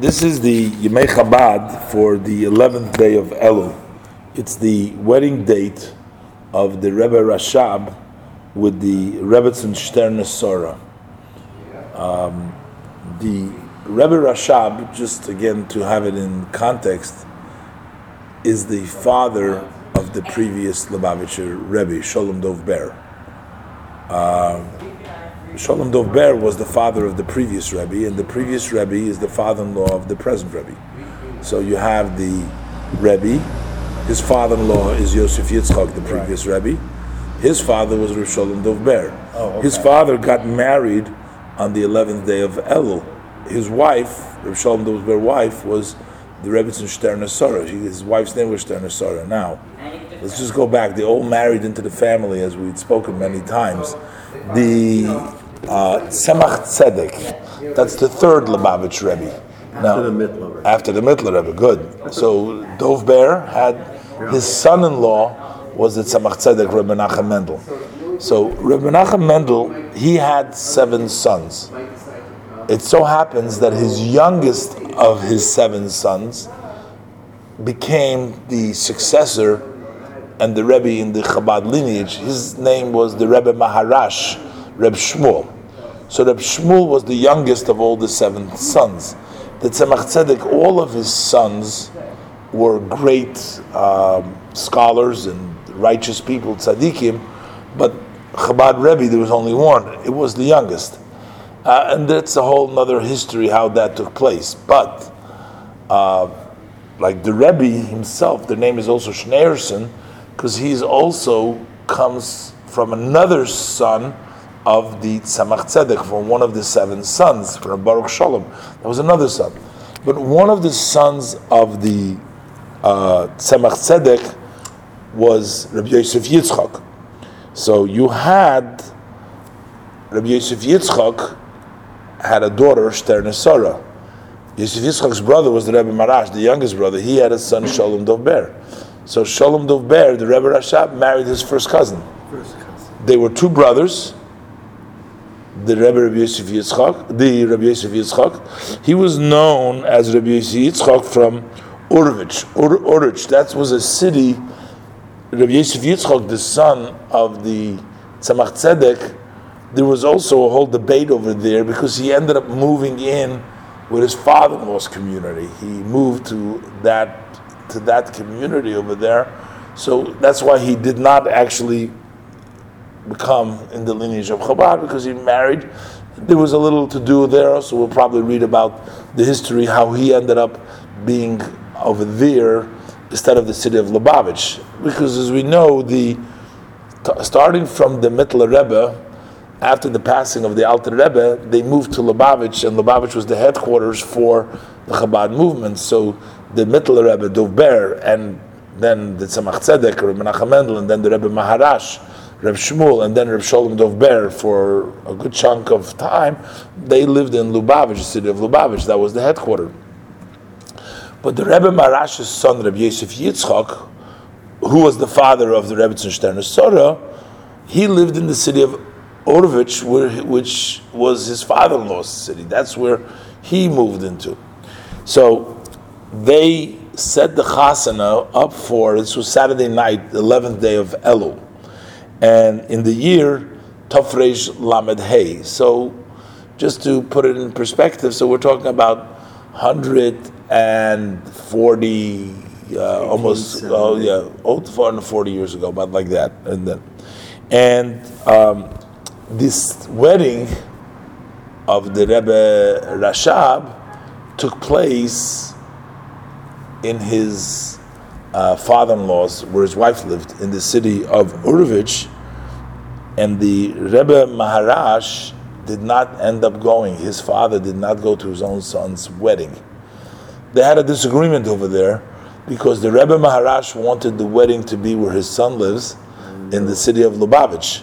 this is the Yemei Chabad for the 11th day of Elul. It's the wedding date of the Rebbe Rashab with the Rebbetzin Shterna Sora. Um, the Rebbe Rashab, just again to have it in context, is the father of the previous Lubavitcher Rebbe, Sholem Dov Ber. Uh, Sholem Dov Ber was the father of the previous Rebbe, and the previous Rebbe is the father-in-law of the present Rebbe. So you have the Rebbe, his father-in-law is Yosef Yitzchak, the previous right. Rebbe. His father was Rav Sholem Dov Ber. Oh, okay. His father got married on the 11th day of Elul. His wife, Rav Sholem Dov Ber's wife, was the Rebbetzin Shterna Sora. His wife's name was Shterna Sora. Now, let's just go back. They all married into the family, as we'd spoken many times. The uh, Tzedek. That's the third Lubavitch Rebbe. Now, after the Mittler Rebbe. After the Mittler Rebbe, good. So Dov Ber had his son-in-law was the Tzemach Tzedek Rebbe Menachem Mendel. So Rebbe Menachem Mendel he had seven sons. It so happens that his youngest of his seven sons became the successor and the Rebbe in the Chabad lineage. His name was the Rebbe Maharash Reb Shmuel. So Reb Shmuel was the youngest of all the seven sons. The Tzemach Tzedek, all of his sons were great um, scholars and righteous people, tzaddikim, but Chabad Rebbe, there was only one. It was the youngest. Uh, and that's a whole other history how that took place. But, uh, like the Rebbe himself, the name is also Schneerson, because he's also comes from another son of the Tzemach Tzedek from one of the seven sons, from Baruch Shalom. That was another son. But one of the sons of the uh, Tzemach Tzedek was Rabbi Yosef Yitzchak. So you had Rabbi Yosef Yitzchak had a daughter, Shter Sarah. Yosef Yitzchak's brother was the Rebbe Marash, the youngest brother. He had a son, Shalom Dovber. So Shalom Dovber, the Rebbe Rashab, married his first cousin. First cousin. They were two brothers the Rebbe Rabbi Yosef Yitzchak, the Rabbi Yosef Yitzchak, he was known as Rabbi Yosef Yitzchak from Urvich. Ur- Urich, that was a city. Rabbi Yosef Yitzchak, the son of the Tzemach Tzedek, there was also a whole debate over there because he ended up moving in with his father-in-law's community. He moved to that to that community over there, so that's why he did not actually become in the lineage of Chabad because he married. There was a little to do there, so we'll probably read about the history how he ended up being over there instead of the city of Lubavitch. Because as we know, the starting from the Mittler Rebbe, after the passing of the Alter Rebbe, they moved to Lubavitch, and Lubavitch was the headquarters for the Chabad movement. So the Mittler Rebbe, Dov Ber, and then the Tzemach Tzedek, Rebbe Menachem Mendel, and then the Rebbe Maharash, Reb Shmuel and then Reb Sholem Dov Ber for a good chunk of time, they lived in Lubavitch, the city of Lubavitch. That was the headquarters. But the Rebbe Marash's son, Reb Yosef Yitzchak, who was the father of the Rebbe Tzimshterner Sora, he lived in the city of Orvich, which was his father-in-law's city. That's where he moved into. So they set the chasana up for, this was Saturday night, the 11th day of Elul and in the year Taf Reish Lamed Hey. So, just to put it in perspective, so we're talking about 140, uh, almost, oh yeah, oh, 440 years ago, about like that. And then, and um, this wedding of the Rebbe Rashab took place in his uh, father-in-law's, where his wife lived, in the city of Urvich, and the Rebbe Maharash did not end up going. His father did not go to his own son's wedding. They had a disagreement over there because the Rebbe Maharash wanted the wedding to be where his son lives, in the city of Lubavitch.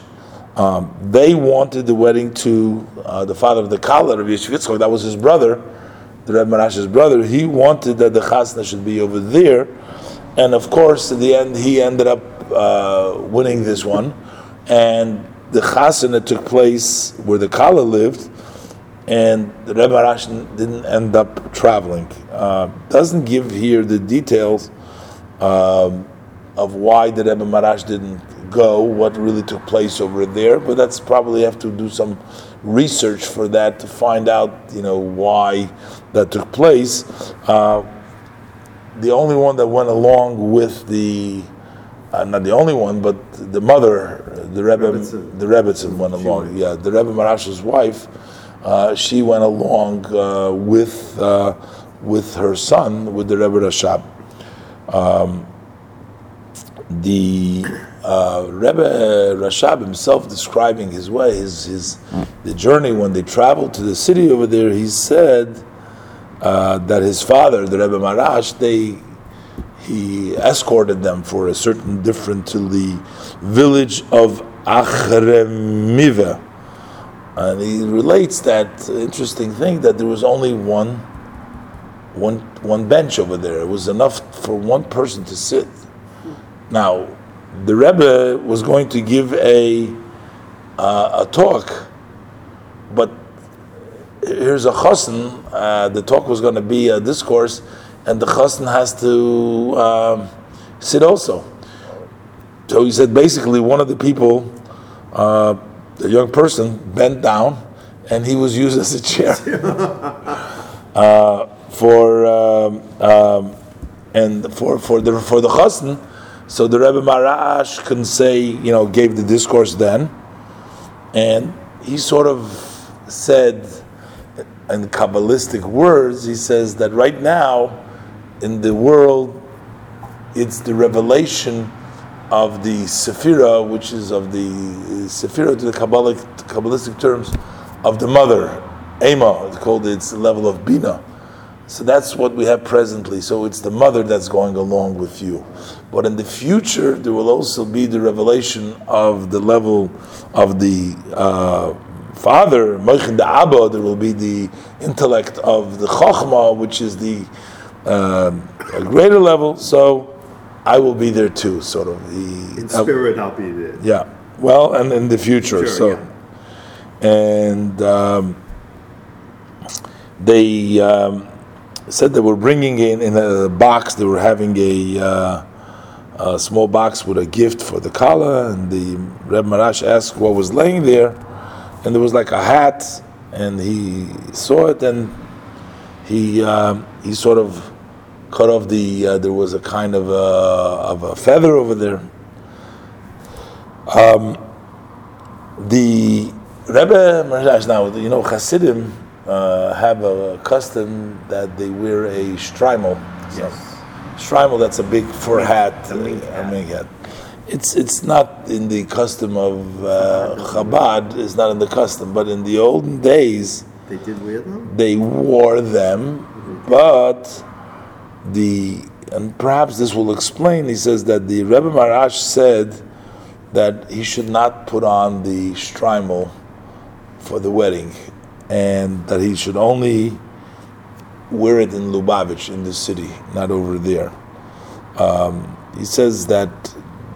Um, they wanted the wedding to uh, the father of the Kala, Rabbi Yishuv that was his brother, the Rebbe Maharash's brother. He wanted that the chasna should be over there and of course, at the end, he ended up uh, winning this one. And the chasana took place where the Kala lived. and the Rebbe Marash didn't end up traveling. Uh, doesn't give here the details um, of why the Rebbe Marash didn't go, what really took place over there, but that's probably have to do some research for that to find out, you know, why that took place. Uh, the only one that went along with the, uh, not the only one, but the mother, the Rebbe, the Rebbitzin went along. Yeah, the Rebbe Marash's wife, uh, she went along uh, with uh, with her son, with the Rebbe Rashab. Um, the uh, Rebbe Rashab himself describing his way, his, his the journey when they traveled to the city over there, he said uh, that his father, the Rebbe Marash, they he escorted them for a certain different to the village of Achremiva. And he relates that interesting thing that there was only one, one, one bench over there. It was enough for one person to sit. Now, the Rebbe was going to give a uh, a talk, but here's a chassan. Uh, the talk was going to be a discourse, and the chassan has to um, sit also. So he said basically one of the people, uh, the young person, bent down, and he was used as a chair uh, for um, um, and for for the for the chassan. So the Rebbe Marash can say, you know, gave the discourse then, and he sort of said in Kabbalistic words, he says that right now in the world, it's the revelation of the Sephira, which is of the Sephira to the Kabbalic, Kabbalistic terms of the mother, Ema, it's called its level of Bina. So that's what we have presently. So it's the mother that's going along with you. But in the future, there will also be the revelation of the level of the uh, father, Moichin the Abba, there will be the intellect of the Chokhmah, which is the uh, greater level. So I will be there too, sort of. The, in spirit, uh, I'll be there. Yeah. Well, and in the future. Sure, so, yeah. and um, they. Um, said they were bringing in in a box. They were having a, uh, a small box with a gift for the kala, and the Reb Marash asked what was laying there, and there was like a hat, and he saw it, and he uh, he sort of cut off the. Uh, there was a kind of a, of a feather over there. Um, the Rebbe Marash now, you know, Hasidim uh, have a custom that they wear a shtreimel. Yes. Shtreimel, that's a big fur hat, a mink hat. It's it's not in the custom of uh, Chabad. It's not in the custom, but in the olden days, they did wear them. They wore them, but the and perhaps this will explain. He says that the Rebbe Marash said that he should not put on the shtreimel for the wedding and that he should only wear it in Lubavitch, in the city, not over there. Um, he says that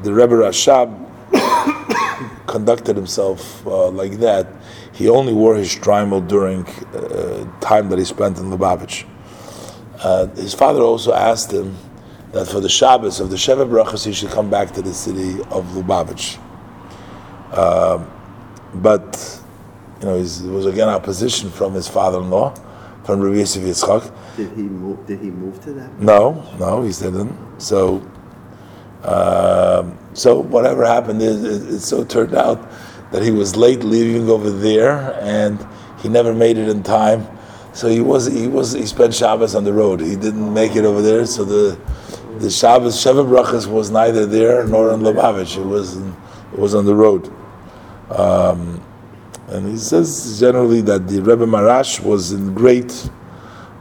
the Rebbe Rashab conducted himself uh, like that. He only wore his shtreimel during uh, time that he spent in Lubavitch. Uh, his father also asked him that for the Shabbos of the Sheva Brachas he should come back to the city of Lubavitch. Uh, but you know, he was again opposition from his father-in-law, from Rabbi Yosef Yitzchak. Did he move? Did he move to that? No, no, he didn't. So, um, so whatever happened is, it, it so turned out that he was late leaving over there, and he never made it in time. So he was he was he spent Shabbos on the road. He didn't make it over there. So the the Shabbos Sheva Brachas was neither there nor in Lubavitch. It was in, it was on the road. Um, and he says generally that the Rebbe Marash was in great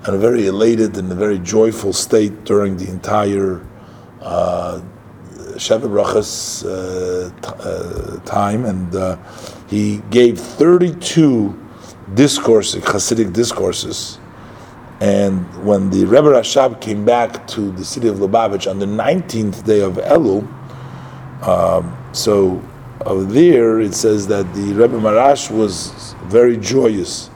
and a very elated and a very joyful state during the entire uh, Sheva Brachas uh, t- uh, time, and uh, he gave 32 discourses, Hasidic discourses. And when the Rebbe Rashab came back to the city of Lubavitch on the 19th day of Elul, um, so over there it says that the Rebbe Marash was very joyous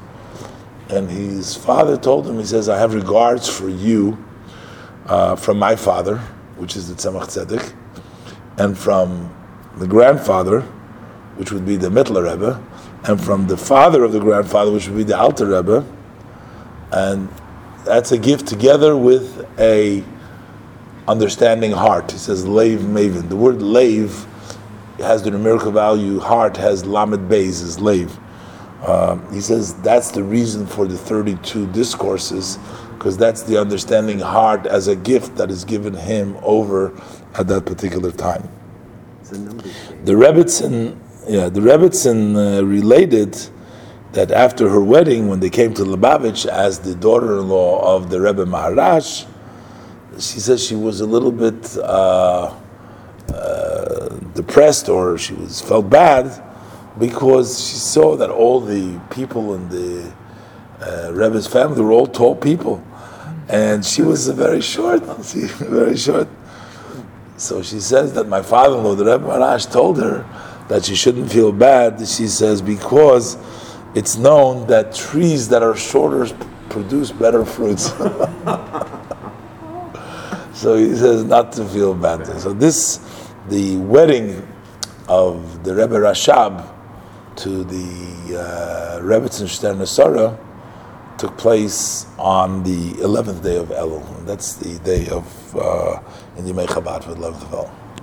and his father told him, he says, I have regards for you uh, from my father, which is the Tzemach Tzedek, and from the grandfather, which would be the Mittler Rebbe, and from the father of the grandfather, which would be the Alter Rebbe, and that's a gift together with a understanding heart. He says Leiv Maven. The word Leiv has the numerical value. Heart has Lamed Beis is Leiv. Um, he says that's the reason for the 32 discourses, because that's the understanding heart as a gift that is given him over at that particular time. The Rebbitzin, yeah, the Rebbitzin uh, related that after her wedding, when they came to Lubavitch as the daughter-in-law of the Rebbe Maharash, she says she was a little bit uh, uh, depressed or she was felt bad because she saw that all the people in the uh, Rebbe's family were all tall people, and she was very short, very short. So she says that my father-in-law, the Rebbe Maharash, told her that she shouldn't feel bad. She says because it's known that trees that are shorter produce better fruits. so he says not to feel bad. So this, the wedding of the Rebbe Rashab to the uh, Rebbetzin Stern took place on the 11th day of Elul. That's the day of uh, in the Chabad for the 11th of Elul.